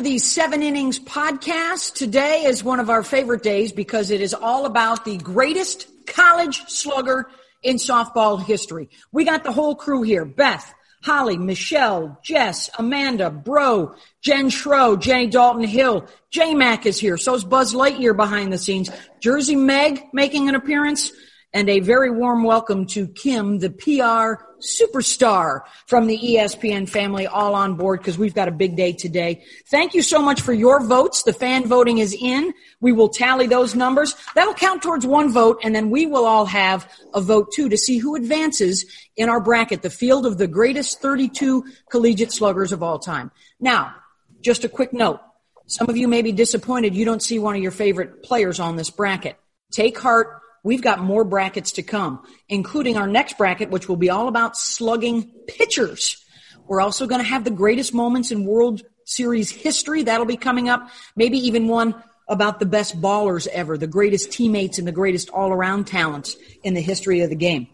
the Seven Innings podcast. Today is one of our favorite days because it is all about the greatest college slugger in softball history. We got the whole crew here. Beth, Holly, Michelle, Jess, Amanda, Bro, Jen Schro, Jenny Dalton Hill, J Mac is here. So is Buzz Lightyear behind the scenes. Jersey Meg making an appearance and a very warm welcome to Kim, the PR superstar from the ESPN family, all on board because we've got a big day today. Thank you so much for your votes. The fan voting is in. We will tally those numbers. That'll count towards one vote, and then we will all have a vote too to see who advances in our bracket, the field of the greatest 32 collegiate sluggers of all time. Now, just a quick note. Some of you may be disappointed you don't see one of your favorite players on this bracket. Take heart we've got more brackets to come, including our next bracket, which will be all about slugging pitchers. We're also going to have the greatest moments in World Series history. That'll be coming up. Maybe even one about the best ballers ever, the greatest teammates and the greatest all around talents in the history of the game.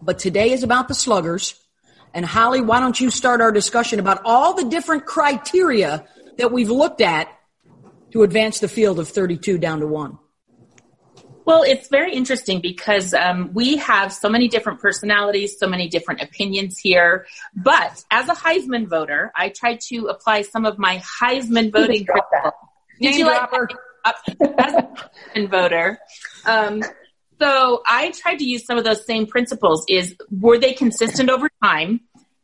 But today is about the sluggers. And Holly, why don't you start our discussion about all the different criteria that we've looked at to advance the field of 32 down to one? Well, it's very interesting because um, we have so many different personalities, so many different opinions here. But as a Heisman voter, I tried to apply some of my Heisman voting principles. Did you like as a Heisman voter? Um, so I tried to use some of those same principles. Is were they consistent over time?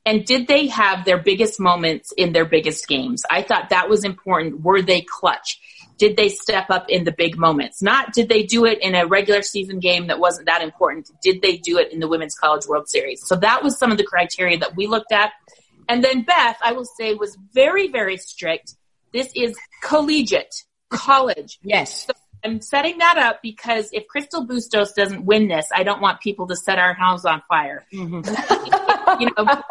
And did they have their biggest moments in their biggest games? I thought that was important. Were they clutch? Did they step up in the big moments? Not did they do it in a regular season game that wasn't that important. Did they do it in the Women's College World Series? So that was some of the criteria that we looked at. And then Beth, I will say, was very, very strict. This is collegiate, college. Yes. So I'm setting that up because if Crystal Bustos doesn't win this, I don't want people to set our house on fire. Mm-hmm. you know,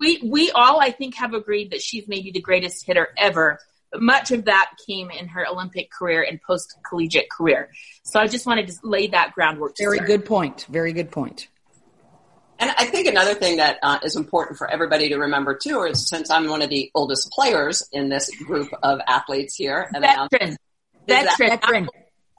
we we all I think have agreed that she's maybe the greatest hitter ever much of that came in her Olympic career and post collegiate career. So I just wanted to lay that groundwork. Very good point. Very good point. And I think another thing that uh, is important for everybody to remember too is since I'm one of the oldest players in this group of athletes here, and veteran, veteran, veteran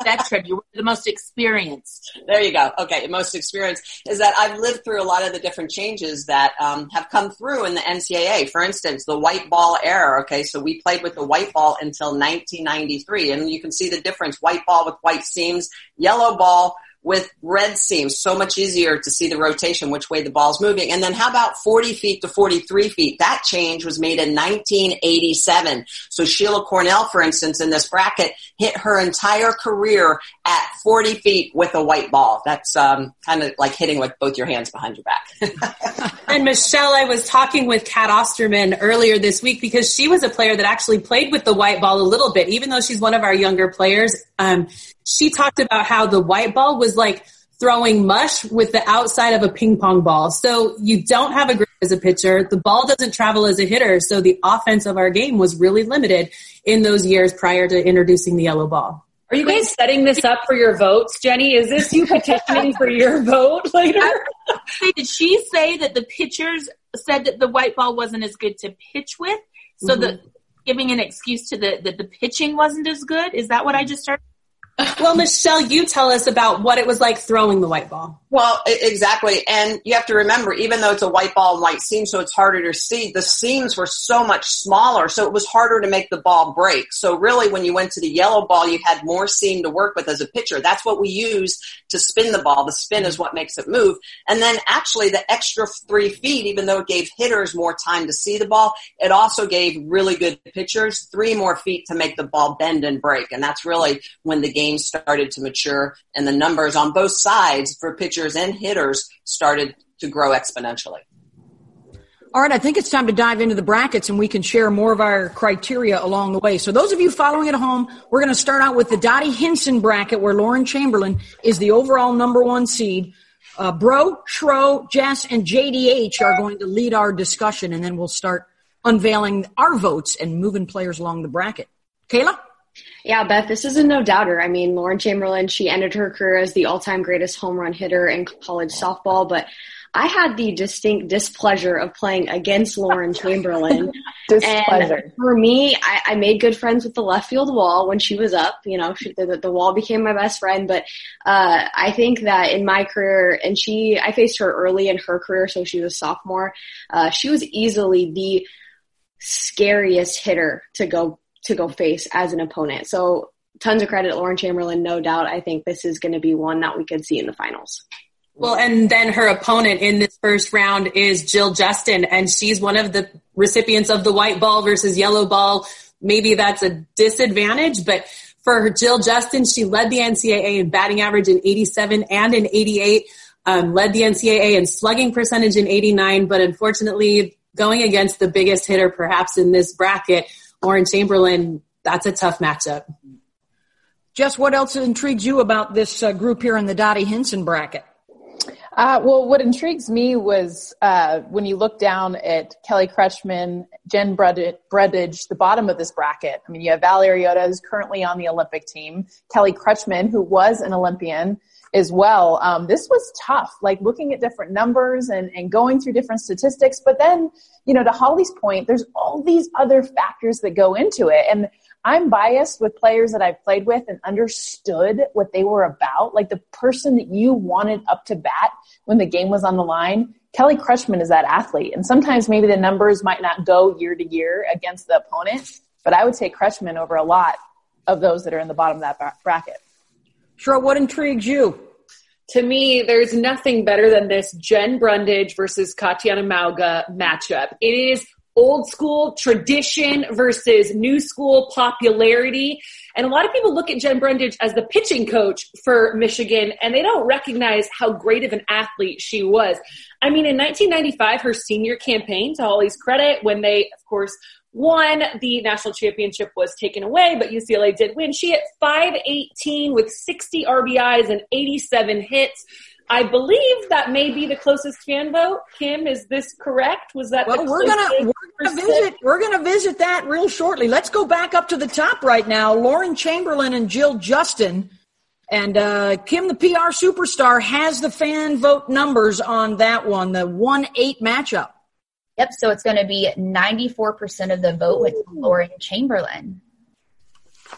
veteran. You were the most experienced. There you go. Okay, the most experienced is that I've lived through a lot of the different changes that um, have come through in the NCAA. For instance, the white ball era. Okay, so we played with the white ball until 1993, and you can see the difference: white ball with white seams, yellow ball with red seams so much easier to see the rotation, which way the ball's moving. And then how about 40 feet to 43 feet? That change was made in 1987. So Sheila Cornell, for instance, in this bracket, hit her entire career at 40 feet with a white ball. That's um, kind of like hitting with both your hands behind your back. and Michelle, I was talking with Cat Osterman earlier this week because she was a player that actually played with the white ball a little bit, even though she's one of our younger players. Um, she talked about how the white ball was like throwing mush with the outside of a ping pong ball. So you don't have a grip as a pitcher. The ball doesn't travel as a hitter. So the offense of our game was really limited in those years prior to introducing the yellow ball. Are you guys setting this up for your votes, Jenny? Is this you petitioning for your vote later? Did she say that the pitchers said that the white ball wasn't as good to pitch with? So mm-hmm. the giving an excuse to the that the pitching wasn't as good? Is that what I just started? Well, Michelle, you tell us about what it was like throwing the white ball. Well, exactly. And you have to remember, even though it's a white ball and white seam, so it's harder to see, the seams were so much smaller, so it was harder to make the ball break. So really, when you went to the yellow ball, you had more seam to work with as a pitcher. That's what we use to spin the ball. The spin is what makes it move. And then actually the extra three feet, even though it gave hitters more time to see the ball, it also gave really good pitchers three more feet to make the ball bend and break. And that's really when the game started to mature and the numbers on both sides for pitchers and hitters started to grow exponentially. All right, I think it's time to dive into the brackets and we can share more of our criteria along the way. So those of you following at home, we're going to start out with the Dottie Hinson bracket where Lauren Chamberlain is the overall number one seed. Uh, Bro, Shro, Jess, and JDH are going to lead our discussion and then we'll start unveiling our votes and moving players along the bracket. Kayla? Yeah, Beth, this is a no doubter. I mean, Lauren Chamberlain, she ended her career as the all time greatest home run hitter in college softball, but I had the distinct displeasure of playing against Lauren Chamberlain. displeasure. And for me, I, I, made good friends with the left field wall when she was up. You know, she, the, the wall became my best friend. But uh, I think that in my career, and she, I faced her early in her career, so she was a sophomore. Uh, she was easily the scariest hitter to go to go face as an opponent. So tons of credit, Lauren Chamberlain, no doubt. I think this is going to be one that we could see in the finals. Well, and then her opponent in this first round is Jill Justin, and she's one of the recipients of the white ball versus yellow ball. Maybe that's a disadvantage, but for Jill Justin, she led the NCAA in batting average in 87 and in 88, um, led the NCAA in slugging percentage in 89, but unfortunately, going against the biggest hitter perhaps in this bracket, Lauren Chamberlain, that's a tough matchup. Jess, what else intrigues you about this uh, group here in the Dottie Hinson bracket? Uh, well, what intrigues me was uh, when you look down at Kelly Kretschman, Jen Brundage, the bottom of this bracket. I mean, you have Valerie Arioto, who's currently on the Olympic team, Kelly Kretschman, who was an Olympian as well. Um, this was tough, like looking at different numbers and, and going through different statistics. But then, you know, to Holly's point, there's all these other factors that go into it. And I'm biased with players that I've played with and understood what they were about. Like the person that you wanted up to bat when the game was on the line. Kelly Kretschman is that athlete. And sometimes maybe the numbers might not go year to year against the opponent, but I would take Kretschman over a lot of those that are in the bottom of that bracket. Sure. What intrigues you? To me, there's nothing better than this Jen Brundage versus Katiyana Mauga matchup. It is old school tradition versus new school popularity. And a lot of people look at Jen Brundage as the pitching coach for Michigan and they don't recognize how great of an athlete she was. I mean, in 1995, her senior campaign, to Holly's credit, when they, of course, won, the national championship was taken away, but UCLA did win. She hit 518 with 60 RBIs and 87 hits. I believe that may be the closest fan vote. Kim, is this correct? Was that well? we're gonna we're gonna visit we're gonna visit that real shortly. Let's go back up to the top right now. Lauren Chamberlain and Jill Justin, and uh, Kim, the PR superstar, has the fan vote numbers on that one. The one eight matchup. Yep. So it's going to be ninety four percent of the vote with Lauren Chamberlain.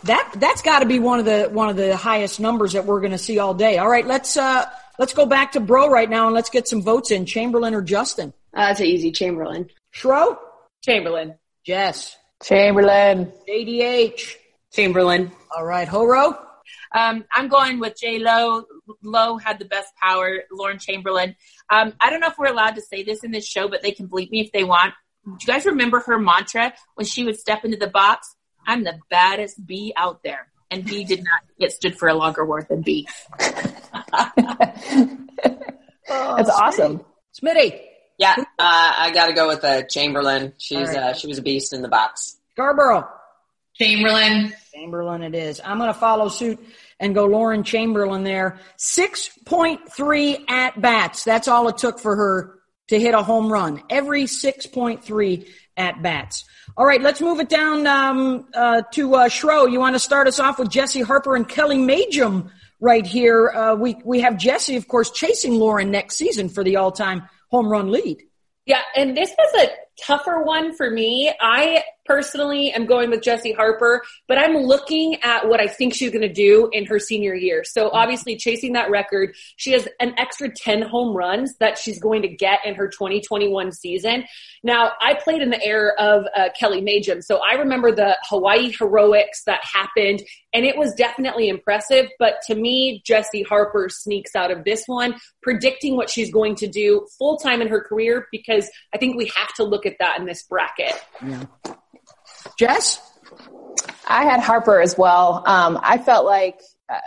That that's got to be one of the one of the highest numbers that we're going to see all day. All right, let's. Uh, Let's go back to Bro right now and let's get some votes in. Chamberlain or Justin? Uh, that's an easy Chamberlain. Shro? Chamberlain. Jess? Chamberlain. JDH? Chamberlain. All right. Horo? Um, I'm going with J Lo. Lowe had the best power. Lauren Chamberlain. Um, I don't know if we're allowed to say this in this show, but they can bleep me if they want. Do you guys remember her mantra when she would step into the box? I'm the baddest bee out there. And B did not get stood for a longer word than B. That's awesome. Smitty. Yeah, uh, I got to go with uh, Chamberlain. She's right. uh, she was a beast in the box. Scarborough. Chamberlain. Chamberlain it is. I'm going to follow suit and go Lauren Chamberlain there. 6.3 at bats. That's all it took for her to hit a home run. Every 6.3 at bats. All right, let's move it down um, uh, to uh, Shro. You want to start us off with Jessie Harper and Kelly Majam right here. Uh, we we have Jessie, of course, chasing Lauren next season for the all time home run lead. Yeah, and this was a tougher one for me. I personally am going with Jessie Harper, but I'm looking at what I think she's going to do in her senior year. So obviously chasing that record, she has an extra 10 home runs that she's going to get in her 2021 season. Now, I played in the era of uh, Kelly Majam, so I remember the Hawaii heroics that happened, and it was definitely impressive. But to me, Jessie Harper sneaks out of this one, predicting what she's going to do full time in her career because I think we have to look at that in this bracket. Yeah. Jess? I had Harper as well. Um, I felt like uh,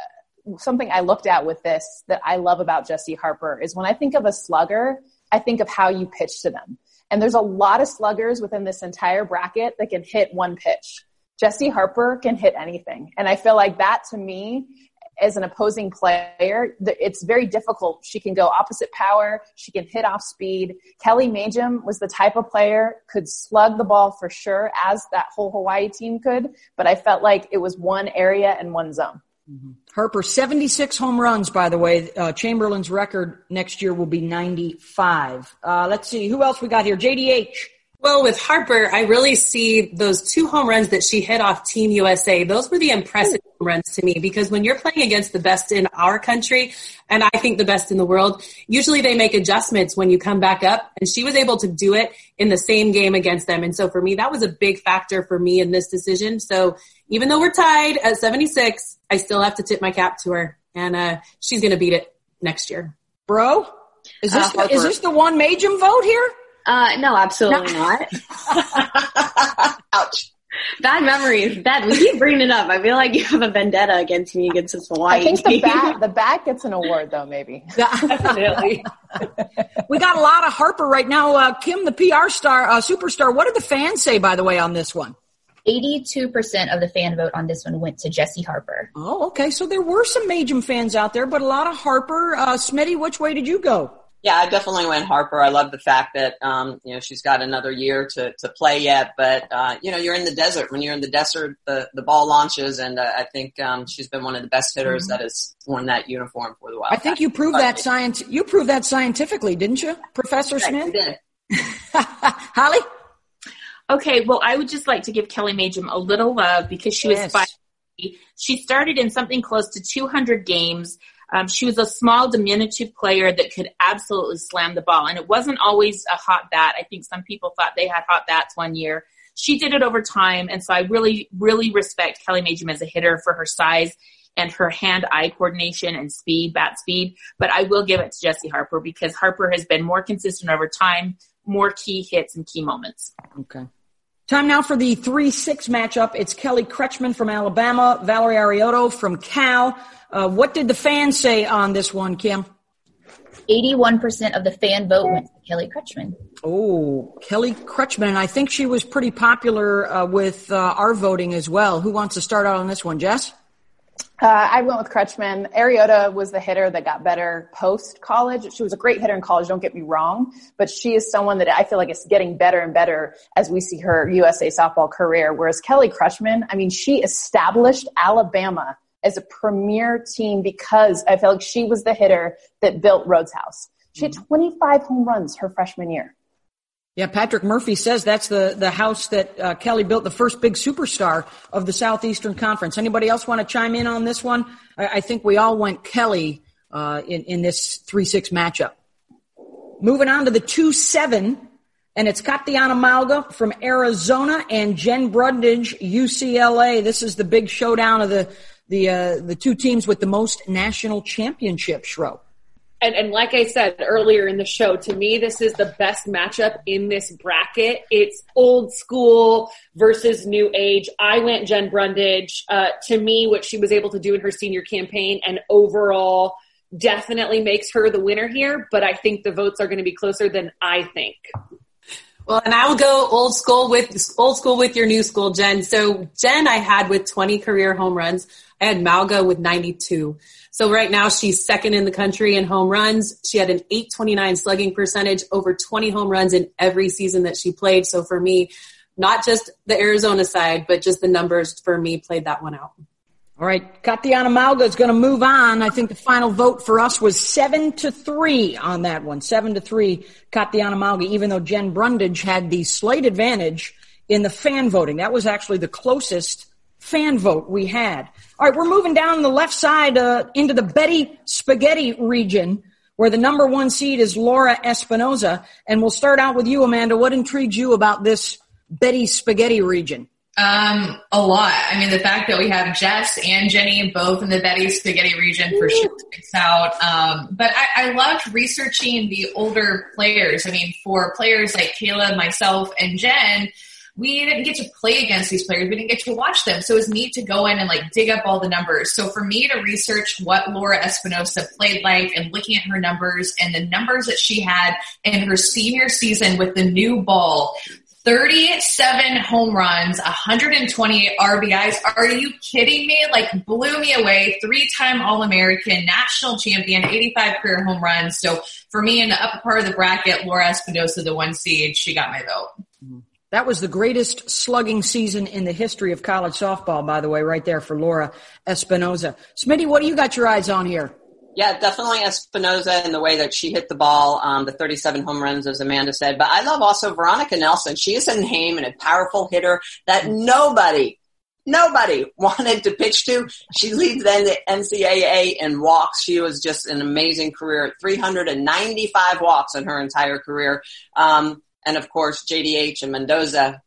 something I looked at with this that I love about Jessie Harper is when I think of a slugger, I think of how you pitch to them. And there's a lot of sluggers within this entire bracket that can hit one pitch. Jessie Harper can hit anything. And I feel like that to me as an opposing player, it's very difficult. She can go opposite power. She can hit off speed. Kelly Majam was the type of player could slug the ball for sure, as that whole Hawaii team could. But I felt like it was one area and one zone. Mm-hmm. Harper, 76 home runs, by the way. Uh, Chamberlain's record next year will be 95. Uh, let's see. Who else we got here? JDH. Well, with Harper, I really see those two home runs that she hit off Team USA. Those were the impressive home runs to me because when you're playing against the best in our country, and I think the best in the world, usually they make adjustments when you come back up, and she was able to do it in the same game against them. And so for me, that was a big factor for me in this decision. So even though we're tied at 76, I still have to tip my cap to her, and uh, she's going to beat it next year. Bro, is this uh, the, is this the one Majam vote here? Uh, no, absolutely no. not. Ouch. Bad memories. Bad. We keep bringing it up. I feel like you have a vendetta against me against this Hawaii. I think the bat, the bat gets an award though, maybe. Definitely. we got a lot of Harper right now. Uh, Kim, the PR star, uh, superstar. What did the fans say, by the way, on this one? 82% of the fan vote on this one went to Jessie Harper. Oh, okay. So there were some Majam fans out there, but a lot of Harper. Uh, Smitty, which way did you go? Yeah, I definitely went Harper. I love the fact that um, you know she's got another year to, to play yet, but uh, you know you're in the desert. When you're in the desert, the, the ball launches, and uh, I think um, she's been one of the best hitters mm-hmm. that has worn that uniform for the while. I think you proved that science. You proved that scientifically, didn't you, Professor Smith? did. Holly. Okay, well, I would just like to give Kelly Majam a little love because she yes. was five. She started in something close to 200 games. Um, she was a small, diminutive player that could absolutely slam the ball. And it wasn't always a hot bat. I think some people thought they had hot bats one year. She did it over time. And so I really, really respect Kelly Majam as a hitter for her size and her hand-eye coordination and speed, bat speed. But I will give it to Jessie Harper because Harper has been more consistent over time, more key hits and key moments. Okay. Time now for the 3-6 matchup. It's Kelly Kretschman from Alabama, Valerie Arioto from Cal. Uh, what did the fans say on this one, Kim? 81% of the fan vote went to Kelly Kretschman. Oh, Kelly Kretschman. And I think she was pretty popular uh, with uh, our voting as well. Who wants to start out on this one, Jess? Uh, I went with Kretschman. Arioto was the hitter that got better post college. She was a great hitter in college, don't get me wrong, but she is someone that I feel like is getting better and better as we see her USA softball career. Whereas Kelly Kretschman, I mean, she established Alabama as a premier team because I felt like she was the hitter that built Rhoads House. She had 25 home runs her freshman year. Yeah, Patrick Murphy says that's the, the house that uh, Kelly built, the first big superstar of the Southeastern Conference. Anybody else want to chime in on this one? I, I think we all went Kelly uh, in, in this 3-6 matchup. Moving on to the 2-7, and it's Katiyana Mauga from Arizona and Jen Brundage, UCLA. This is the big showdown of the the uh, the two teams with the most national championships, Shro. And, and like I said earlier in the show, to me, this is the best matchup in this bracket. It's old school versus new age. I went Jen Brundage. Uh, to me, what she was able to do in her senior campaign and overall definitely makes her the winner here. But I think the votes are going to be closer than I think. Well, and I will go old school with old school with your new school, Jen. So Jen, I had with 20 career home runs. I Mauga with 92. So right now she's second in the country in home runs. She had an 829 slugging percentage, over 20 home runs in every season that she played. So for me, not just the Arizona side, but just the numbers for me played that one out. All right, Katiyana Mauga is going to move on. I think the final vote for us was seven to three on that one. Seven to three, Katiyana Mauga, even though Jen Brundage had the slight advantage in the fan voting. That was actually the closest fan vote we had. All right, we're moving down the left side uh, into the Betty Spaghetti region where the number one seed is Laura Espinoza. And we'll start out with you, Amanda. What intrigues you about this Betty Spaghetti region? Um, a lot. I mean, the fact that we have Jess and Jenny both in the Betty Spaghetti region for sure sticks out. Um, but I, I loved researching the older players. I mean, for players like Kayla, myself, and Jen, we didn't get to play against these players. We didn't get to watch them. So it was neat to go in and like dig up all the numbers. So for me to research what Laura Espinoza played like and looking at her numbers and the numbers that she had in her senior season with the new ball, 37 home runs, 128 RBIs. Are you kidding me? Like blew me away. Three-time All-American, national champion, 85 career home runs. So for me in the upper part of the bracket, Laura Espinoza, the one seed, she got my vote. That was the greatest slugging season in the history of college softball, by the way, right there for Laura Espinoza. Smitty, what do you got your eyes on here? Yeah, definitely Espinoza in the way that she hit the ball, um, the 37 home runs, as Amanda said. But I love also Veronica Nelson. She is a name and a powerful hitter that nobody, nobody wanted to pitch to. She leads then the NCAA in walks. She was just an amazing career. 395 walks in her entire career. Um, and of course, JDH and Mendoza.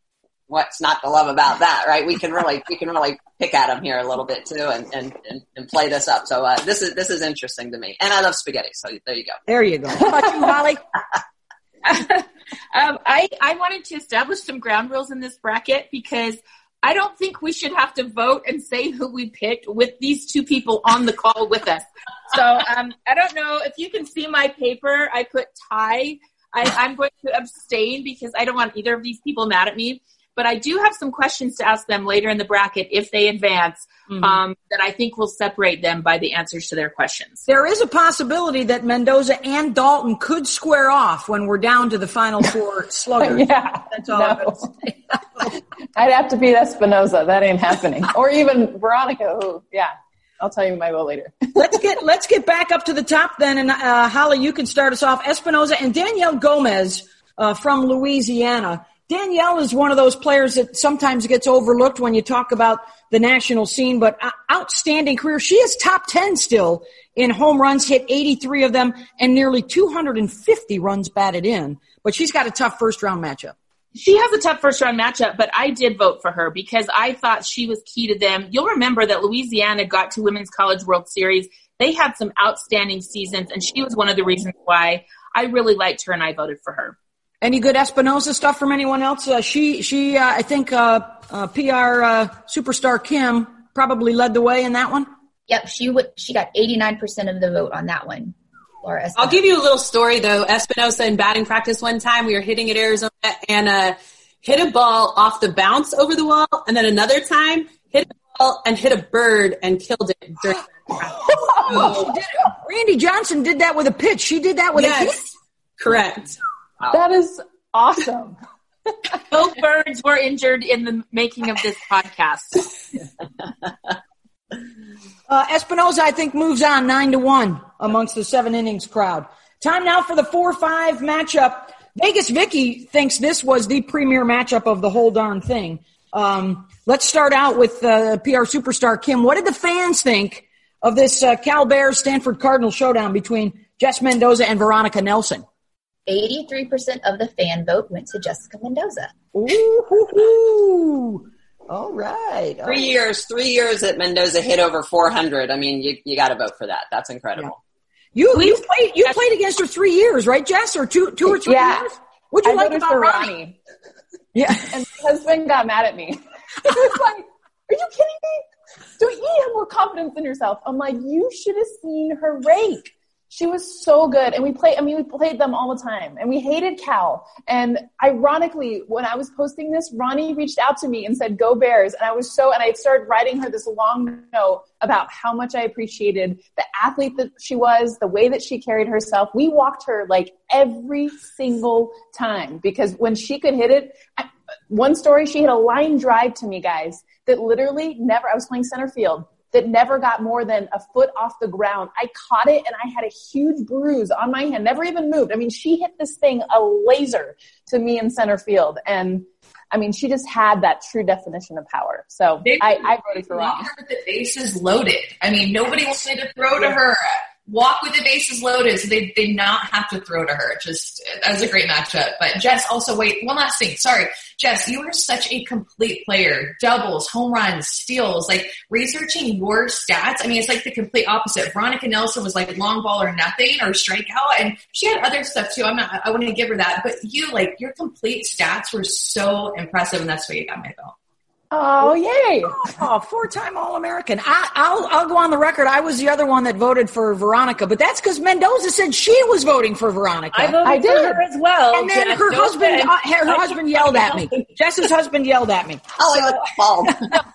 What's not to love about that, right? We can really, we can really pick at them here a little bit too and, and, and, and play this up. So, uh, this is, this is interesting to me. And I love spaghetti. So there you go. There you go. How about you, Holly? um, I, I wanted to establish some ground rules in this bracket because I don't think we should have to vote and say who we picked with these two people on the call with us. So um, I don't know if you can see my paper. I put tie. I, I'm going to abstain because I don't want either of these people mad at me. But I do have some questions to ask them later in the bracket if they advance Mhm. um, that I think will separate them by the answers to their questions. There is a possibility that Mendoza and Dalton could square off when we're down to the final four sluggers. yeah. That's all I'm No. say. I'd have to beat Espinoza. That ain't happening. or even Veronica, who, yeah. I'll tell you my vote later. let's get let's get back up to the top then, and uh, Holly, you can start us off. Espinoza and Danyele Gomez uh, from Louisiana. Danyele is one of those players that sometimes gets overlooked when you talk about the national scene, but uh, outstanding career. She is top ten still in home runs, hit 83 of them, and nearly 250 runs batted in. But she's got a tough first round matchup. She has a tough first round matchup, but I did vote for her because I thought she was key to them. You'll remember that Louisiana got to Women's College World Series. They had some outstanding seasons, and she was one of the reasons why I really liked her and I voted for her. Any good Espinoza stuff from anyone else? Uh, she, she, uh, I think, uh, uh, PR uh, superstar Kim probably led the way in that one. Yep, she would. She got 89% of the vote on that one. Laura I'll give you a little story though. Espinoza in batting practice one time, we were hitting at Arizona and uh, hit a ball off the bounce over the wall, and then another time hit a ball and hit a bird and killed it during practice. Oh, did, Randy Johnson did that with a pitch. She did that with a hit. yes, correct. That is awesome. Both birds were injured in the making of this podcast. Uh, Espinoza, I think, moves on nine to one amongst the seven innings crowd. Time now for the four-five matchup. Vegas Vicky thinks this was the premier matchup of the whole darn thing. Um, let's start out with uh, PR superstar Kim. What did the fans think of this uh, Cal Bears Stanford Cardinal showdown between Jess Mendoza and Veronica Nelson? 83% of the fan vote went to Jessica Mendoza. Ooh, hoo, hoo. all right. all Three right. years, three years that Mendoza hit over 400. I mean, you, you got to vote for that. That's incredible. You you played you played against her three years, right, Jess, or two two or three Yeah. years? What'd you I like about Ronnie? Ronnie. Yeah. And my husband got mad at me. he was like, Are you kidding me? Don't you have more confidence in yourself? I'm like, You should have seen her rake. She was so good. And we played, I mean, we played them all the time. And we hated Cal. And ironically, when I was posting this, Ronnie reached out to me and said, Go Bears. And I was so, and I started writing her this long note about how much I appreciated the athlete that she was, the way that she carried herself. We walked her like every single time because when she could hit it, I, one story, she hit a line drive to me, guys, that literally never, I was playing center field, that never got more than a foot off the ground. I caught it and I had a huge bruise on my hand, never even moved. I mean, she hit this thing a laser to me in center field. And I mean, she just had that true definition of power. So They- I, I voted for her the bases loaded. I mean, nobody wanted to throw to her. Walk with the bases loaded, so they did not have to throw to her. Just that was a great matchup. But Jess, also wait one last thing. Sorry, Jess, you are such a complete player. Doubles, home runs, steals. Like researching your stats. I mean, it's like the complete opposite. Veronica Nelson was like long ball or nothing or strikeout, and she had other stuff too. I'm not. I want to give her that. But you, like your complete stats were so impressive, and that's why you got my vote. Oh, yay. Oh, four-time All-American. I, I'll, I'll go on the record. I was the other one that voted for Veronica, but that's because Mendoza said she was voting for Veronica. I voted I for did. her as well. and then Jess, her husband, uh, her, her husband yelled at me. Jess's husband yelled at me. Oh, I look bald.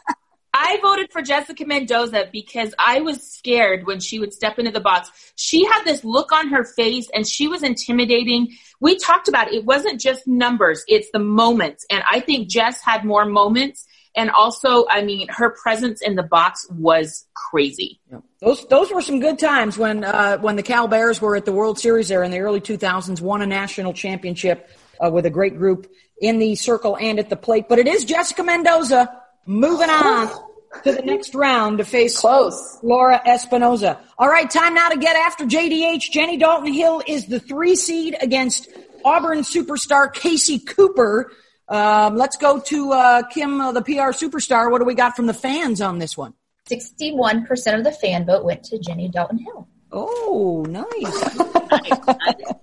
I voted for Jessica Mendoza because I was scared when she would step into the box. She had this look on her face and she was intimidating. We talked about it. It wasn't just numbers, it's the moments. And I think Jess had more moments. And also, I mean, her presence in the box was crazy. Those those were some good times when uh, when the Cal Bears were at the World Series there in the early 2000s, won a national championship uh, with a great group in the circle and at the plate. But it is Jessica Mendoza moving on to the next round to face Close. Laura Espinoza. All right, time now to get after JDH. Jenny Dalton Hill is the three seed against Auburn superstar Kasey Cooper. Um, let's go to uh, Kim, uh, the PR superstar. What do we got from the fans on this one? 61% of the fan vote went to Jenny Dalton Hill. Oh, nice.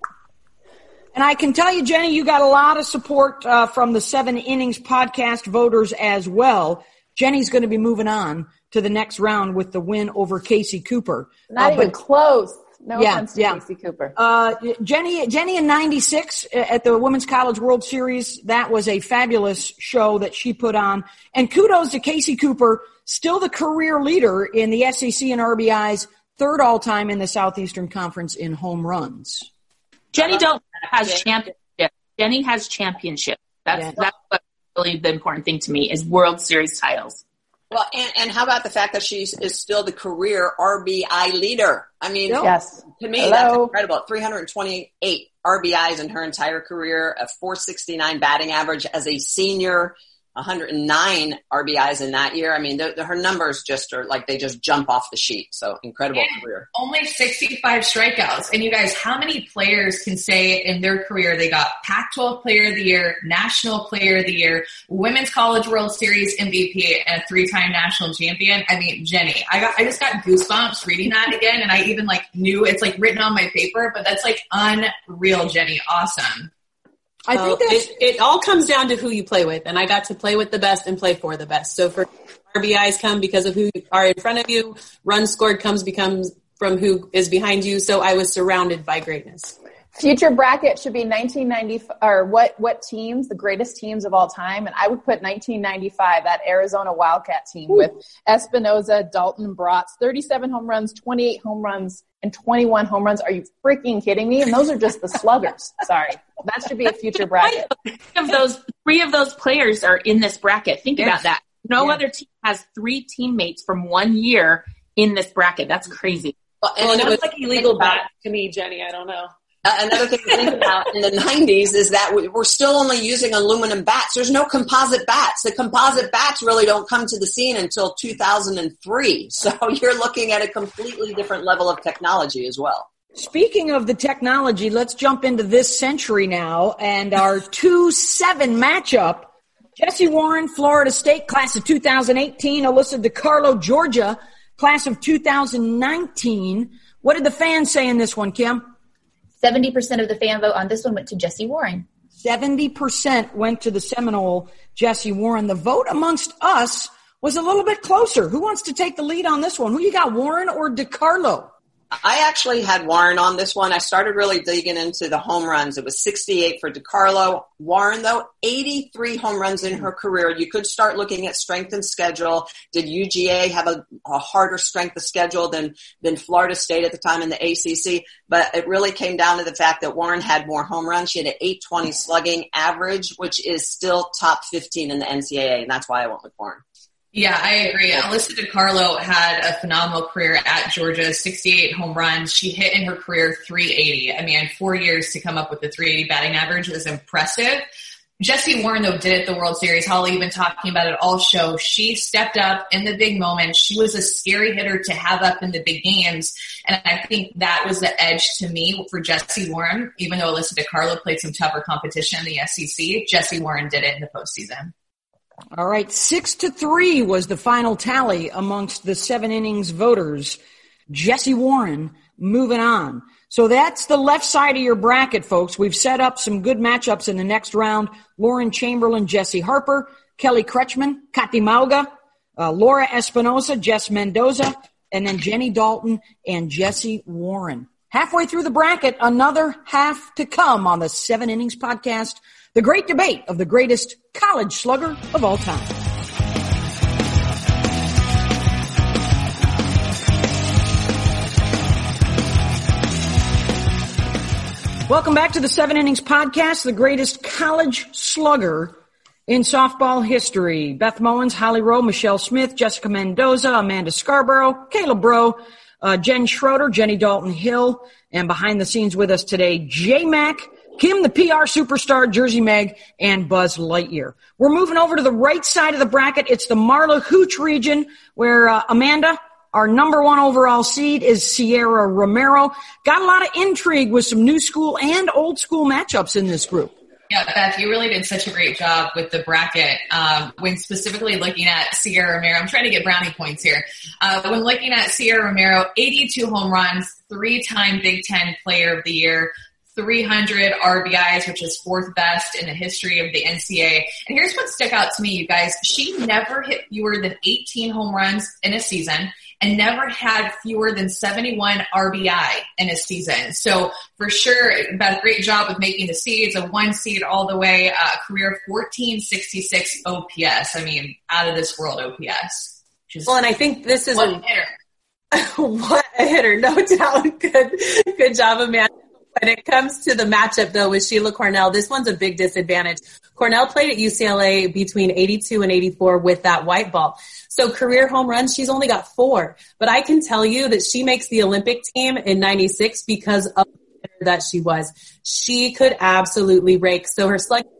and I can tell you, Jenny, you got a lot of support uh, from the Seven Innings podcast voters as well. Jenny's going to be moving on to the next round with the win over Kasey Cooper. Not Uh, even close. No Yeah, offense to yeah. Kasey Cooper. Uh, Jenny, Jenny in '96 at the Women's College World Series. That was a fabulous show that she put on. And kudos to Kasey Cooper, still the career leader in the SEC and RBIs, third all time in the Southeastern Conference in home runs. Jenny Dalton has championship. Jenny has championship. That's Yeah. that's what really the important thing to me is World Series titles. Well, and, and how about the fact that she is still the career RBI leader? I mean, Yes. to me, that's Hello. incredible. 328 RBIs in her entire career, a 469 batting average as a senior, 109 RBIs in that year. I mean, the, the, her numbers just are like they just jump off the sheet. So incredible And career. Only 65 strikeouts. And you guys, how many players can say in their career they got Pac 12 Player of the Year, National Player of the Year, Women's College World Series MVP, and a three time national champion? I mean, Jenny, I got, I just got goosebumps reading that again. And I even like knew it's like written on my paper, but that's like unreal, Jenny. Awesome. I think it, it all comes down to who you play with, and I got to play with the best and play for the best. So for RBIs come because of who are in front of you. Runs scored comes becomes from who is behind you. So I was surrounded by greatness. Future bracket should be 1990 or what what teams the greatest teams of all time and I would put 1995 that Arizona Wildcat team with Espinoza, Dalton, Braatz, 37 home runs, 28 home runs and 21 home runs. Are you freaking kidding me? And those are just the sluggers. Sorry. That should be a future bracket. Three of those three of those players are in this bracket. Think Yes. about that. No Yeah. other team has three teammates from one year in this bracket. That's crazy. Well, and Well, it was like illegal think bat to me, Jenny. I don't know. Uh, another thing to think about in the 90s is that we- we're still only using aluminum bats. There's no composite bats. The composite bats really don't come to the scene until 2003. So you're looking at a completely different level of technology as well. Speaking of the technology, let's jump into this century now and our 2 7 matchup. Jessie Warren, Florida State, class of 2018. Alyssa DiCarlo, Georgia, class of 2019. What did the fans say in this one, Kim? 70% of the fan vote on this one went to Jessie Warren. 70% went to the Seminole, Jessie Warren. The vote amongst us was a little bit closer. Who wants to take the lead on this one? Who you got, Warren or DiCarlo? I actually had Warren on this one. I started really digging into the home runs. It was 68 for DiCarlo. Warren, though, 83 home runs in her career. You could start looking at strength and schedule. Did UGA have a, a harder strength of schedule than, than Florida State at the time in the ACC? But it really came down to the fact that Warren had more home runs. She had an 820 slugging average, which is still top 15 in the NCAA, and that's why I went with Warren. Yeah, I agree. Alyssa DiCarlo had a phenomenal career at Georgia, 68 home runs. She hit in her career 380. I mean, four years to come up with the 380 batting average is impressive. Jessie Warren, though, did it the World Series. Holly, you've been talking about it all show. She stepped up in the big moment. She was a scary hitter to have up in the big games. And I think that was the edge to me for Jessie Warren. Even though Alyssa DiCarlo played some tougher competition in the SEC, Jessie Warren did it in the postseason. All right, six to three was the final tally amongst the seven innings voters. Jessie Warren moving on. So that's the left side of your bracket, folks. We've set up some good matchups in the next round. Lauren Chamberlain, Jessie Harper, Kelly Kretschman, Kati Mauga, uh, Laura Espinoza, Jess Mendoza, and then Jenny Dalton and Jessie Warren. Halfway through the bracket, another half to come on the Seven Innings podcast, the great debate of the greatest college slugger of all time. Welcome back to the Seven Innings Podcast, the greatest college slugger in softball history. Beth Mowins, Holly Rowe, Michelle Smith, Jessica Mendoza, Amanda Scarborough, Kayla Braud, uh, Jen Schroeder, Jenny Dalton Hill, and behind the scenes with us today, J Mac, Kim, the PR superstar, Jersey Meg, and Buzz Lightyear. We're moving over to the right side of the bracket. It's the Marla Hooch region where uh, Amanda, our number one overall seed is Sierra Romero. Got a lot of intrigue with some new school and old school matchups in this group. Yeah, Beth, you really did such a great job with the bracket. Um, when specifically looking at Sierra Romero, I'm trying to get brownie points here. Uh, when looking at Sierra Romero, 82 home runs, three-time Big Ten Player of the Year, 300 RBIs, which is fourth best in the history of the NCAA. And here's what stuck out to me, you guys. She never hit fewer than 18 home runs in a season and never had fewer than 71 RBI in a season. So for sure, about a great job with making the seeds, a one seed all the way, uh, career 1466 OPS. I mean, out of this world OPS. Well, and I think this is a hitter. what a hitter, no doubt. Good, good job, Amanda. When it comes to the matchup though with Sheila Cornell, this one's a big disadvantage. Cornell played at UCLA between 82 and 84 with that white ball. So career home runs, she's only got four. But I can tell you that she makes the Olympic team in 96 because of that she was. She could absolutely rake. So her slugging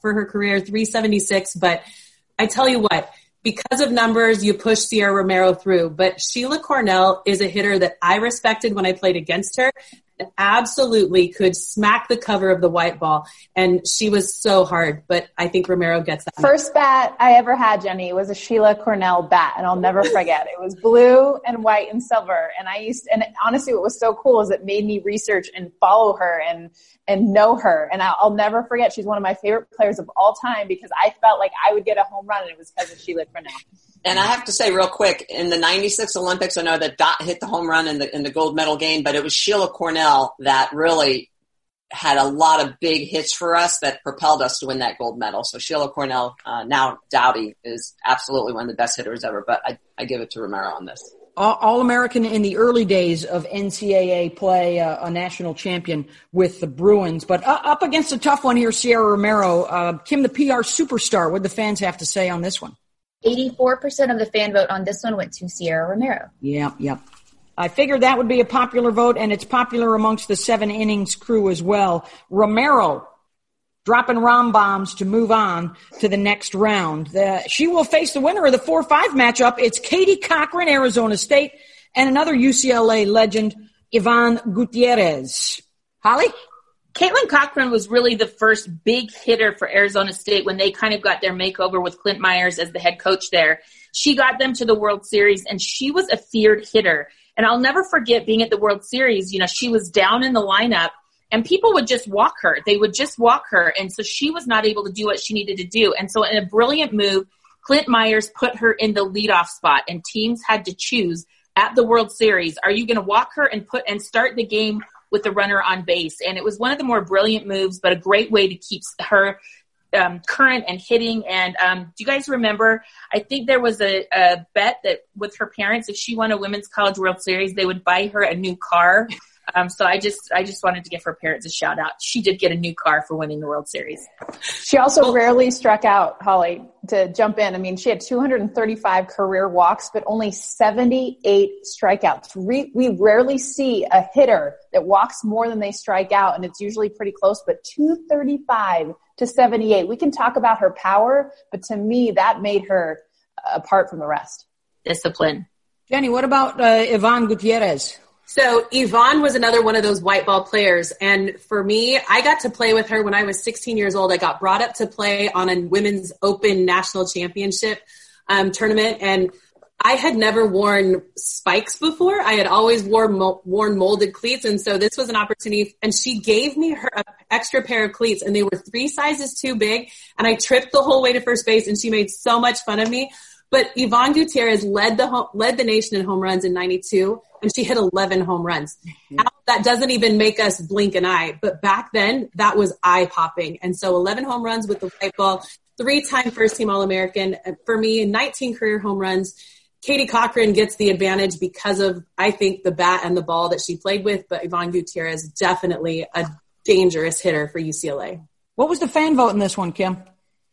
for her career, 376. But I tell you what, because of numbers, you push Sierra Romero through. But Sheila Cornell is a hitter that I respected when I played against her absolutely could smack the cover of the white ball. And she was so hard, but I think Romero gets that. First bat I ever had, Jenny, was a Sheila Cornell bat, and I'll never forget. It was blue and white and silver. And I used, and honestly, what was so cool is it made me research and follow her and, and know her. And I'll, never forget. She's one of my favorite players of all time because I felt like I would get a home run and it was because of Sheila Cornell. And I have to say real quick, in the 96 Olympics, I know that Dot hit the home run in the, in the gold medal game, but it was Sheila Cornell that really had a lot of big hits for us that propelled us to win that gold medal. So Sheila Cornell, uh, now Douty, is absolutely one of the best hitters ever, but I, I give it to Romero on this. All American in the early days of NCAA play, uh, a national champion with the Bruins. But uh, up against a tough one here, Sierra Romero. Uh, Kim, the PR superstar. What do the fans have to say on this one? 84% of the fan vote on this one went to Sierra Romero. Yep, yep. I figured that would be a popular vote, and it's popular amongst the seven innings crew as well. Romero dropping rom bombs to move on to the next round. The, she will face the winner of the 4-5 matchup. It's Katie Cochran, Arizona State, and another UCLA legend, Yvonne Gutierrez. Holly? Kaitlin Cochran was really the first big hitter for Arizona State when they kind of got their makeover with Clint Myers as the head coach there. She got them to the World Series and she was a feared hitter. And I'll never forget being at the World Series, you know, she was down in the lineup and people would just walk her. They would just walk her. And so she was not able to do what she needed to do. And so in a brilliant move, Clint Myers put her in the leadoff spot and teams had to choose at the World Series. Are you going to walk her and put and start the game with the runner on base. And it was one of the more brilliant moves, but a great way to keep her um, current and hitting. And um, do you guys remember? I think there was a, a, bet that with her parents, if she won a women's college World Series, they would buy her a new car. Um, so I just, I just wanted to give her parents a shout out. She did get a new car for winning the World Series. She also rarely struck out, Holly, to jump in. I mean, she had 235 career walks, but only 78 strikeouts. We, we rarely see a hitter that walks more than they strike out, and it's usually pretty close, but 235 to 78. We can talk about her power, but to me, that made her apart from the rest. Discipline. Jenny, what about uh, Yvonne Gutierrez? So Yvonne was another one of those white ball players. And for me, I got to play with her when I was 16 years old. I got brought up to play on a women's open national championship um, tournament. And I had never worn spikes before. I had always worn mo- worn molded cleats, and so this was an opportunity. And she gave me her extra pair of cleats, and they were three sizes too big. And I tripped the whole way to first base, and she made so much fun of me. But Yvonne Gutierrez led the home, led the nation in home runs in '92, and she hit 11 home runs. Mm-hmm. Now, that doesn't even make us blink an eye, but back then that was eye popping. And so 11 home runs with the white ball, three-time first-team All-American for me, 19 career home runs Katie Cochran gets the advantage because of, I think, the bat and the ball that she played with, but Yvonne Gutierrez definitely a dangerous hitter for UCLA. What was the fan vote in this one, Kim?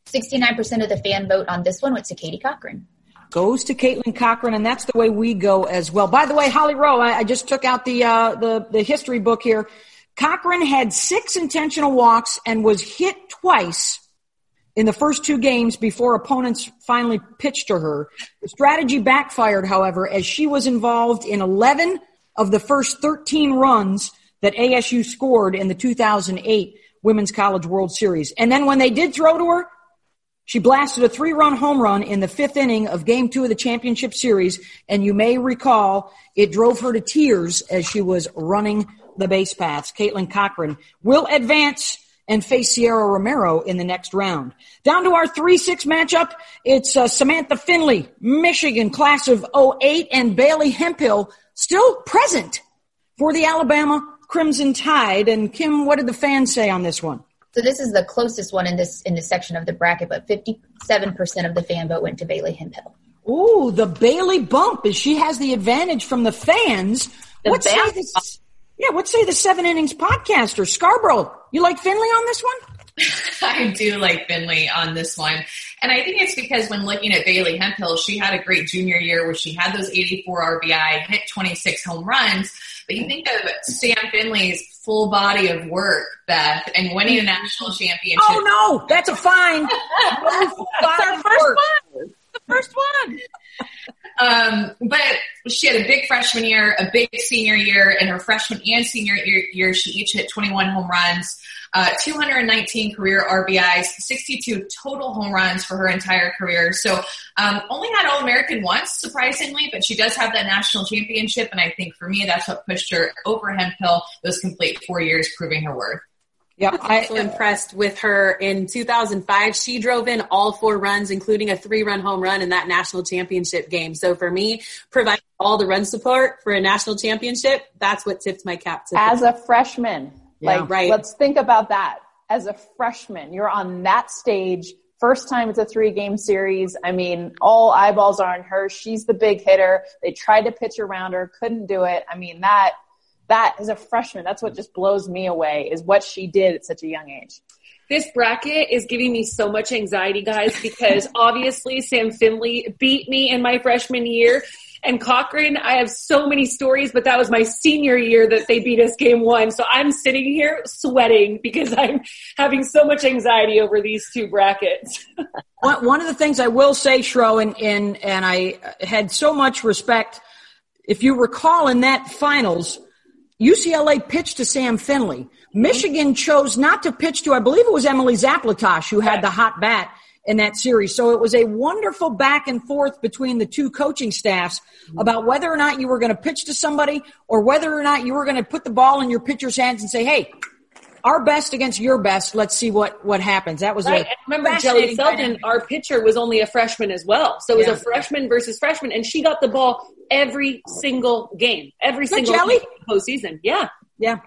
69% of the fan vote on this one went to Katie Cochran. Goes to Kaitlin Cochran, and that's the way we go as well. By the way, Holly Rowe, I, I just took out the, uh, the, the history book here. Cochran had six intentional walks and was hit twice in the first two games before opponents finally pitched to her. The strategy backfired, however, as she was involved in 11 of the first 13 runs that ASU scored in the 2008 Women's College World Series. And then when they did throw to her, she blasted a three run home run in the fifth inning of game two of the championship series. And you may recall it drove her to tears as she was running the base paths. Kaitlin Cochran will advance and face Sierra Romero in the next round. Down to our 3-6 matchup. It's uh, Samantha Findlay, Michigan class of 08 and Bailey Hemphill still present for the Alabama Crimson Tide. And Kim, what did the fans say on this one? So this is the closest one in this in this section of the bracket, but 57% of the fan vote went to Bailey Hemphill. Ooh, the Bailey bump as she has the advantage from the fans. The what say this? Yeah, what say the Seven Innings podcaster Scarborough? You like Findlay on this one? I do like Findlay on this one. And I think it's because when looking at Bailey Hemphill, she had a great junior year where she had those 84 RBI, hit 26 home runs. But you think of Sam Findlay's full body of work, Beth, and winning a national championship. Oh no, that's a fine. that's our first one. The first one. Um, but she had a big freshman year, a big senior year, and her freshman and senior year, year she each hit 21 home runs, uh, 219 career RBIs, 62 total home runs for her entire career. So um, only had All American once, surprisingly, but she does have that national championship, and I think for me that's what pushed her over Hemphill those complete four years, proving her worth. Yep. I was so impressed with her in 2005. She drove in all four runs, including a three run home run in that national championship game. So for me, providing all the run support for a national championship, that's what tipped my cap to. As a freshman, yeah, like, right. let's think about that. As a freshman, you're on that stage. First time it's a three game series. I mean, all eyeballs are on her. She's the big hitter. They tried to pitch around her, couldn't do it. I mean, that that as a freshman, that's what just blows me away is what she did at such a young age. This bracket is giving me so much anxiety, guys, because obviously Sam Findlay beat me in my freshman year. And Cochran, I have so many stories, but that was my senior year that they beat us game one. So I'm sitting here sweating because I'm having so much anxiety over these two brackets. one, of the things I will say, Shro, and, and, and I had so much respect. If you recall in that finals, UCLA pitched to Sam Findlay. Mm-hmm. Michigan chose not to pitch to, I believe it was Emily Zaplatosh who had the hot bat in that series. So it was a wonderful back and forth between the two coaching staffs about whether or not you were going to pitch to somebody or whether or not you were going to put the ball in your pitcher's hands and say, Hey, our best against your best. Let's see what, what happens. That was right. remember Jelly Selden, our pitcher was only a freshman as well. So it was yeah. a freshman versus freshman and she got the ball every single game, every single postseason. Yeah. Yeah.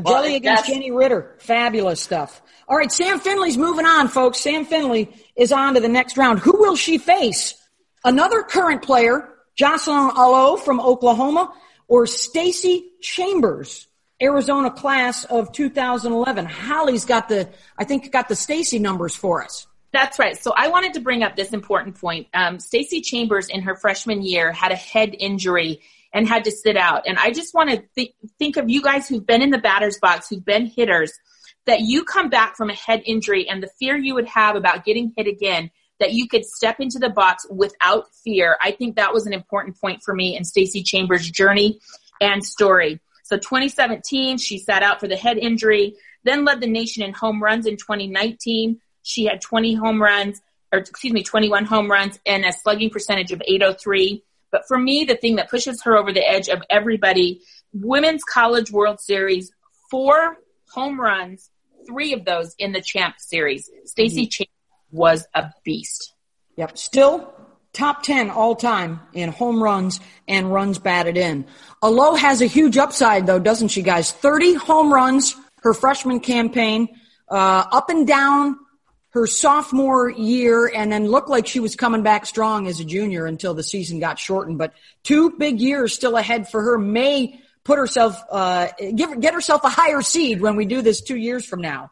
Jelly against Jennie Ritter. Fabulous stuff. All right, Sam Findlay's moving on, folks. Sam Findlay is on to the next round. Who will she face? Another current player, Jocelyn Alo from Oklahoma, or Stacie Chambers, Arizona class of 2011. Holly's got the, I think, got the Stacie numbers for us. That's right. So I wanted to bring up this important point. Um, Stacie Chambers in her freshman year had a head injury and had to sit out. And I just want to th- think of you guys who've been in the batter's box, who've been hitters, that you come back from a head injury and the fear you would have about getting hit again, that you could step into the box without fear. I think that was an important point for me in Stacie Chambers' journey and story. So 2017, she sat out for the head injury, then led the nation in home runs in 2019. She had 20 home runs. or excuse me, 21 home runs and a slugging percentage of 803. But for me, the thing that pushes her over the edge of everybody, Women's College World Series, four home runs, three of those in the Champ Series. Stacie mm-hmm. Chambers was a beast. Yep. Still top 10 all time in home runs and runs batted in. Alo has a huge upside though, doesn't she guys? 30 home runs her freshman campaign, uh, up and down her sophomore year and then looked like she was coming back strong as a junior until the season got shortened. But two big years still ahead for her may put herself, uh, give, get herself a higher seed when we do this two years from now.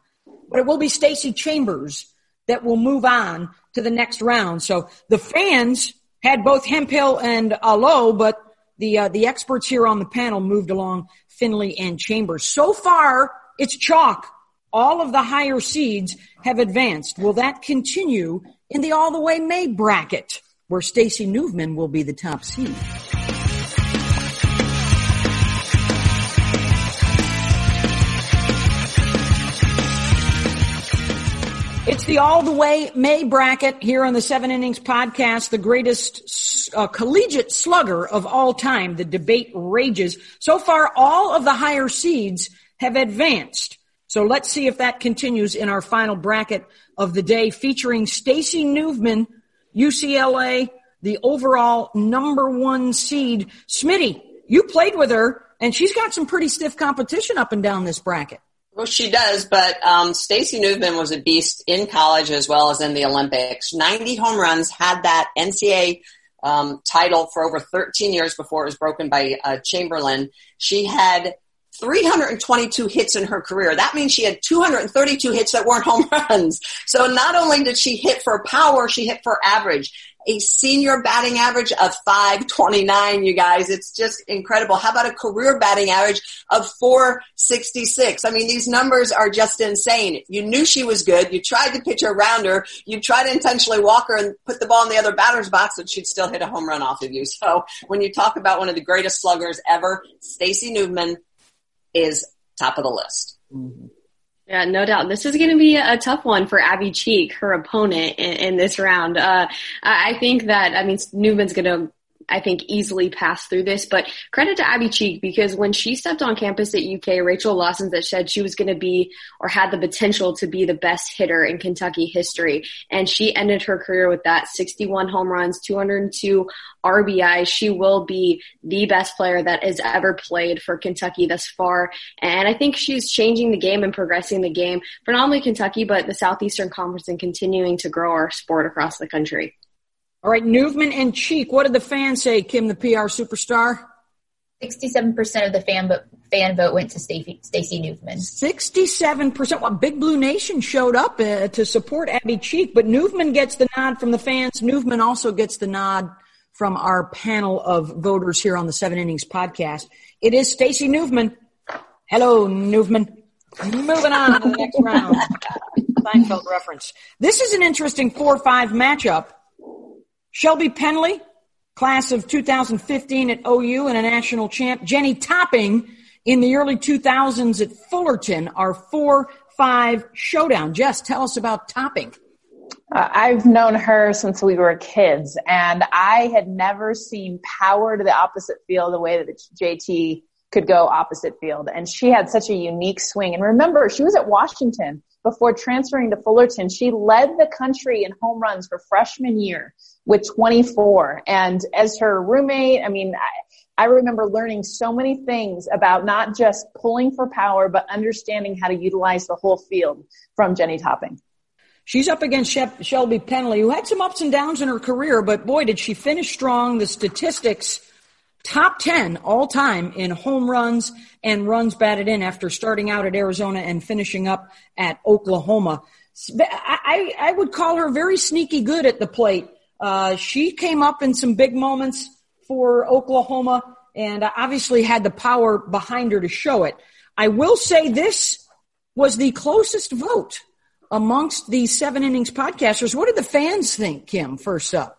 But it will be Stacie Chambers that will move on to the next round. So the fans had both Hemphill and Alo, but the, uh, the experts here on the panel moved along Findlay and Chambers. So far, it's chalk all of the higher seeds have advanced. Will that continue in the all the way May bracket where Stacy Nuveman will be the top seed? It's the all the way May bracket here on the Seven Innings podcast, the greatest uh, collegiate slugger of all time. The debate rages. So far, all of the higher seeds have advanced. So let's see if that continues in our final bracket of the day featuring Stacy Nuveman, UCLA, the overall number one seed. Smitty, you played with her and she's got some pretty stiff competition up and down this bracket. Well, she does, but um, Stacy Nuveman was a beast in college as well as in the Olympics. 90 home runs, had that NCAA um, title for over 13 years before it was broken by uh, Chamberlain. She had 322 hits in her career. That means she had 232 hits that weren't home runs. So not only did she hit for power, she hit for average. A senior batting average of 529, you guys. It's just incredible. How about a career batting average of 466? I mean, these numbers are just insane. You knew she was good. You tried to pitch around her. You tried to intentionally walk her and put the ball in the other batter's box and she'd still hit a home run off of you. So when you talk about one of the greatest sluggers ever, Stacy Nuveman, is top of the list. Mm-hmm. Yeah, no doubt. This is going to be a tough one for Abby Cheek, her opponent in, in this round. Uh, I think that, I mean, Nuveman's going to I think, easily pass through this. But credit to Abby Cheek because when she stepped on campus at UK, Rachel Lawson that said she was going to be or had the potential to be the best hitter in Kentucky history. And she ended her career with that 61 home runs, 202 RBI. She will be the best player that has ever played for Kentucky thus far. And I think she's changing the game and progressing the game for not only Kentucky, but the Southeastern Conference and continuing to grow our sport across the country. All right, Nuveman and Cheek. What did the fans say, Kim, the PR superstar? 67% of the fan, vote, fan vote went to Stacy, Stacy Nuveman. 67%. Well, Big Blue Nation showed up uh, to support Abby Cheek, but Nuveman gets the nod from the fans. Nuveman also gets the nod from our panel of voters here on the Seven Innings podcast. It is Stacy Nuveman. Hello, Newman. Moving on to the next round. Seinfeld reference. This is an interesting 4-5 matchup Shelby Pendley, class of 2015 at OU and a national champ. Jenny Topping in the early 2000s at Fullerton, our 4-5 showdown. Jess, tell us about Topping. Uh, I've known her since we were kids, and I had never seen power to the opposite field the way that JT could go opposite field. And she had such a unique swing. And remember, she was at Washington before transferring to Fullerton. She led the country in home runs for freshman year with 24. And as her roommate, I mean, I, I remember learning so many things about not just pulling for power, but understanding how to utilize the whole field from Jenny Topping. She's up against Shelby Pendley, who had some ups and downs in her career, but boy, did she finish strong. The statistics, top 10 all time in home runs and runs batted in after starting out at Arizona and finishing up at Oklahoma. I, I would call her very sneaky good at the plate. Uh, she came up in some big moments for Oklahoma and obviously had the power behind her to show it. I will say this was the closest vote amongst the seven innings podcasters. What did the fans think, Kim, first up?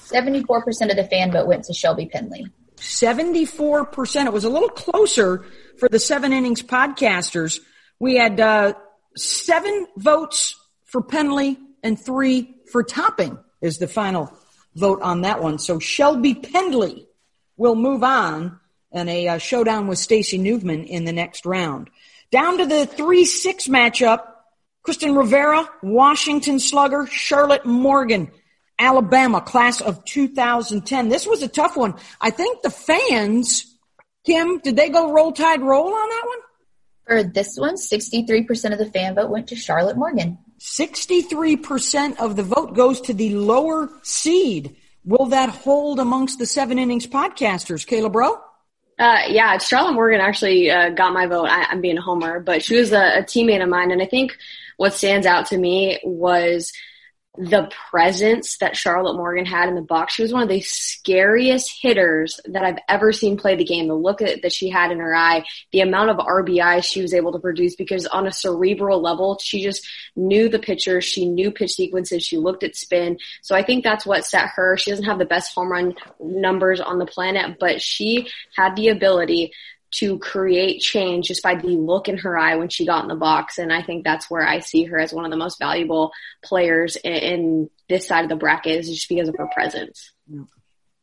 74% of the fan vote went to Shelby Pendley. 74%. It was a little closer for the seven innings podcasters. We had uh, seven votes for Pendley and three for topping is the final vote on that one. So Shelby Pendley will move on in a uh, showdown with Stacy Nuveman in the next round. Down to the 3-6 matchup, Kristen Rivera, Washington Slugger, Charlotte Morgan, Alabama, class of 2010. This was a tough one. I think the fans, Kim, did they go roll tide roll on that one? For this one, 63% of the fan vote went to Charlotte Morgan. 63% of the vote goes to the lower seed. Will that hold amongst the seven innings podcasters, Caleb Bro? Uh, yeah, Charlotte Morgan actually uh, got my vote. I, am being a homer, but she was a, a teammate of mine, and I think what stands out to me was the presence that Charlotte Morgan had in the box. She was one of the scariest hitters that I've ever seen play the game. The look that she had in her eye, the amount of RBI she was able to produce because on a cerebral level, she just knew the pitcher. She knew pitch sequences. She looked at spin. So I think that's what set her. She doesn't have the best home run numbers on the planet, but she had the ability to create change just by the look in her eye when she got in the box. And I think that's where I see her as one of the most valuable players in, in this side of the bracket is just because of her presence.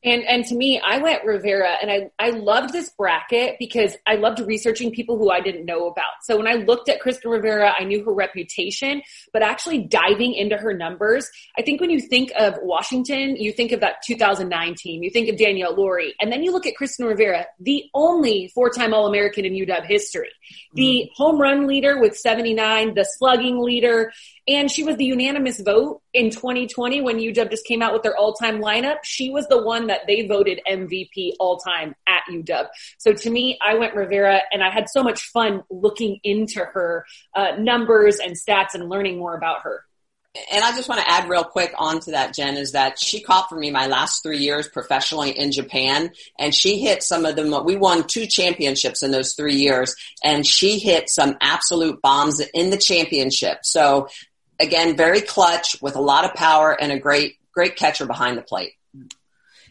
And and to me, I went Rivera, and I I loved this bracket because I loved researching people who I didn't know about. So when I looked at Kristen Rivera, I knew her reputation, but actually diving into her numbers, I think when you think of Washington, you think of that 2009 team, you think of Danielle Lawrie, and then you look at Kristen Rivera, the only four-time All-American in UW history, the mm-hmm. home run leader with 79, the slugging leader, and she was the unanimous vote in 2020 when UW just came out with their all-time lineup. She was the one that they voted MVP all time at UW. So to me, I went Rivera and I had so much fun looking into her uh, numbers and stats and learning more about her. And I just want to add real quick onto that, Jen, is that she caught for me my last three years professionally in Japan, and she hit some of them. We won two championships in those three years, and she hit some absolute bombs in the championship. So again, very clutch with a lot of power and a great, great catcher behind the plate.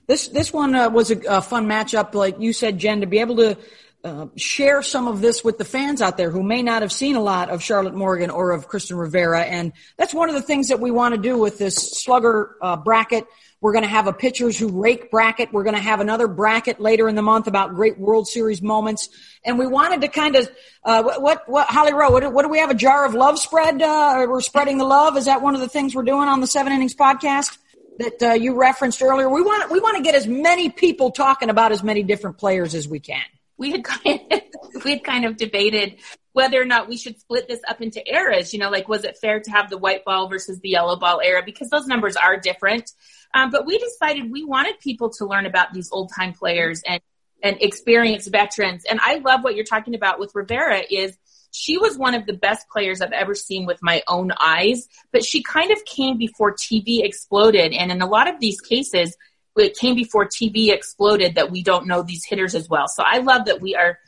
This this one uh, was a, a, fun matchup, like you said, Jen, to be able to uh, share some of this with the fans out there who may not have seen a lot of Charlotte Morgan or of Kristen Rivera, and that's one of the things that we want to do with this slugger uh, bracket. We're going to have a pitchers who rake bracket. We're going to have another bracket later in the month about great World Series moments. And we wanted to kind of, uh, what, what, Holly Rowe, what, what, do we have? A jar of love spread? Uh, we're spreading the love. Is that one of the things we're doing on the Seven Innings podcast that uh, you referenced earlier? We want, we want to get as many people talking about as many different players as we can. We had kind of, we had kind of debated whether or not we should split this up into eras. You know, like was it fair to have the white ball versus the yellow ball era because those numbers are different. Um, but we decided we wanted people to learn about these old time players and, and experienced veterans. And I love what you're talking about with Rivera is she was one of the best players I've ever seen with my own eyes, but she kind of came before TV exploded. And in a lot of these cases, it came before TV exploded that we don't know these hitters as well. So I love that we are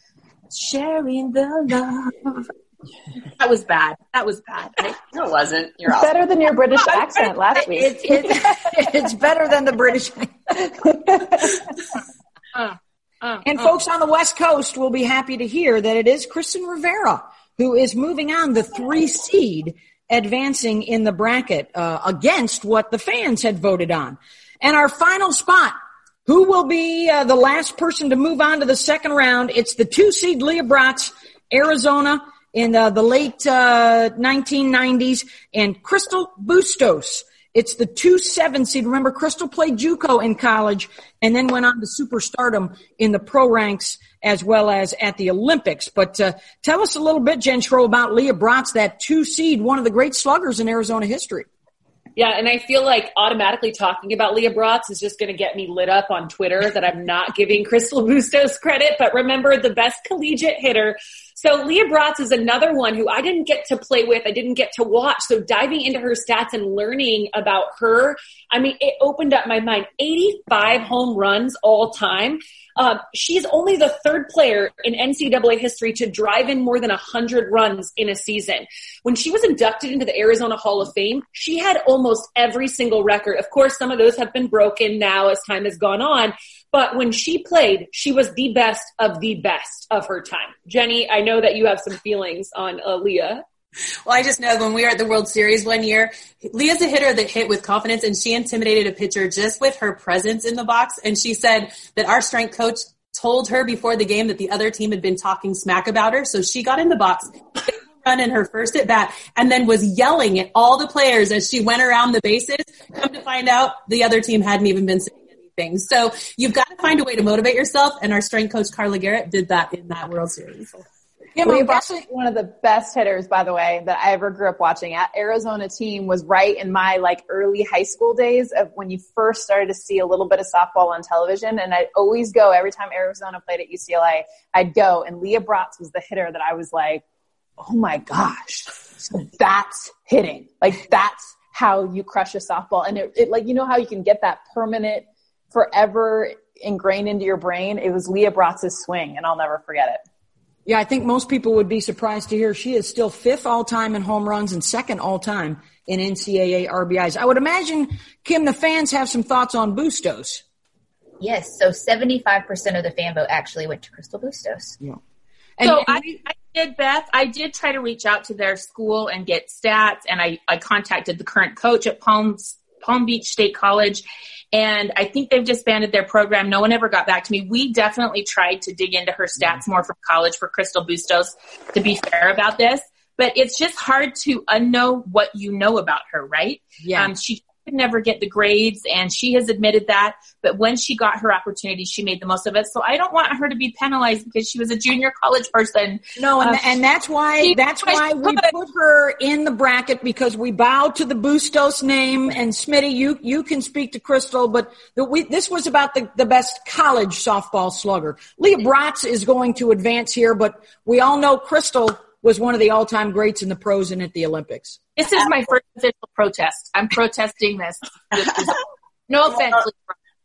sharing the love that was bad. That was bad. no, it wasn't. You're it's better than your British accent last week. It, it, it's better than the British. uh, uh, and uh. folks on the West Coast will be happy to hear that it is Kristen Rivera who is moving on the three seed advancing in the bracket uh, against what the fans had voted on. And our final spot who will be uh, the last person to move on to the second round? It's the two seed Leah Braatz, Arizona in uh, the late uh, 1990s, and Crystal Bustos. It's the two seven seed. Remember, Crystal played JUCO in college and then went on to superstardom in the pro ranks as well as at the Olympics. But uh, tell us a little bit, Jen Schro, about Leah Braatz, that two seed, one of the great sluggers in Arizona history. Yeah, and I feel like automatically talking about Leah Braatz is just going to get me lit up on Twitter that I'm not giving Crystal Bustos credit. But remember, the best collegiate hitter so Leah Braatz is another one who I didn't get to play with. I didn't get to watch. So diving into her stats and learning about her, I mean, it opened up my mind. 85 home runs all time. Um, she's only the third player in NCAA history to drive in more than 100 runs in a season. When she was inducted into the Arizona Hall of Fame, she had almost every single record. Of course, some of those have been broken now as time has gone on, but when she played, she was the best of the best of her time. Jenny, I know that you have some feelings on uh, Leah. Well, I just know when we were at the World Series one year, Leah's a hitter that hit with confidence and she intimidated a pitcher just with her presence in the box. And she said that our strength coach told her before the game that the other team had been talking smack about her. So she got in the box, run in her first at bat, and then was yelling at all the players as she went around the bases. Come to find out, the other team hadn't even been anything. So you've got to find a way to motivate yourself. And our strength coach, Carla Garrett, did that in that World Series. Yeah, Lee one of the best hitters, by the way, that I ever grew up watching. At Arizona team was right in my like early high school days of when you first started to see a little bit of softball on television. And I'd always go every time Arizona played at UCLA. I'd go, and Leah Braatz was the hitter that I was like, oh my gosh, so that's hitting. Like that's how you crush a softball. And it, it like you know how you can get that permanent, forever ingrained into your brain. It was Leah Braatz's swing, and I'll never forget it. Yeah, I think most people would be surprised to hear she is still fifth all time in home runs and second all time in NCAA RBIs. I would imagine, Kim, the fans have some thoughts on Bustos. Yes, so 75% of the fan vote actually went to Crystal Bustos. Yeah. And, so and I, I, did, Beth. I did try to reach out to their school and get stats, and I, I contacted the current coach at Palms, Palm Beach State College, and I think they've disbanded their program. No one ever got back to me. We definitely tried to dig into her stats more from college for Crystal Bustos to be fair about this, but it's just hard to unknow what you know about her, right? Yeah. Um, she could never get the grades and she has admitted that. But when she got her opportunity, she made the most of it. So I don't want her to be penalized because she was a junior college person. No, and, uh, and that's why, that's why we put her in the bracket because we bow to the Bustos name and Smitty, you, you can speak to Crystal, but the, we, this was about the, the best college softball slugger. Leah Braatz is going to advance here, but we all know Crystal was one of the all-time greats in the pros and at the Olympics. This is my first official protest. I'm protesting this. no offense.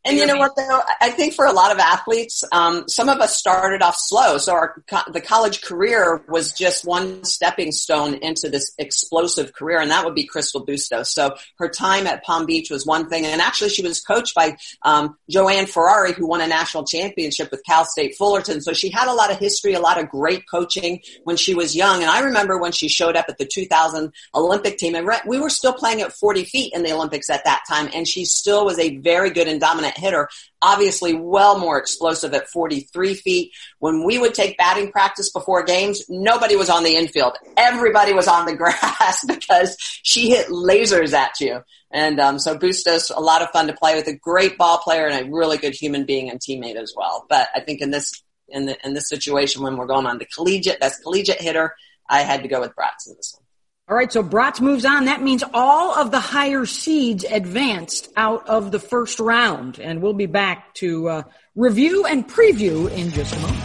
And you know what though? I think for a lot of athletes, um, some of us started off slow. So our, the college career was just one stepping stone into this explosive career. And that would be Crystal Bustos. So her time at Palm Beach was one thing. And actually she was coached by, um, Joanne Ferrari, who won a national championship with Cal State Fullerton. So she had a lot of history, a lot of great coaching when she was young. And I remember when she showed up at the 2000 Olympic team and we were still playing at 40 feet in the Olympics at that time. And she still was a very good and dominant hitter, obviously well more explosive at 43 feet. When we would take batting practice before games, nobody was on the infield. Everybody was on the grass because she hit lasers at you. And um, so Bustos, a lot of fun to play with, a great ball player and a really good human being and teammate as well. But I think in this in the in this situation when we're going on the collegiate, best collegiate hitter, I had to go with Braatz in this one. All right, so Braatz moves on. That means all of the higher seeds advanced out of the first round. And we'll be back to uh, review and preview in just a moment.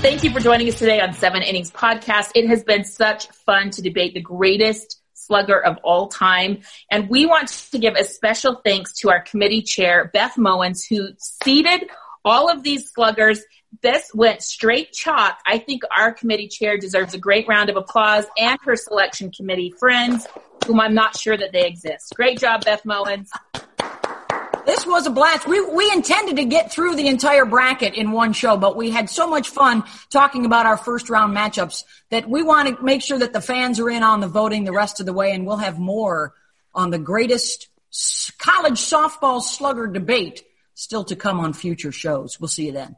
Thank you for joining us today on Seven Innings Podcast. It has been such fun to debate the greatest slugger of all time. And we want to give a special thanks to our committee chair, Beth Mowins, who seeded all of these sluggers. This went straight chalk. I think our committee chair deserves a great round of applause and her selection committee friends, whom I'm not sure that they exist. Great job, Beth Mowins. This was a blast. We, we intended to get through the entire bracket in one show, but we had so much fun talking about our first round matchups that we want to make sure that the fans are in on the voting the rest of the way, and we'll have more on the greatest college softball slugger debate still to come on future shows. We'll see you then.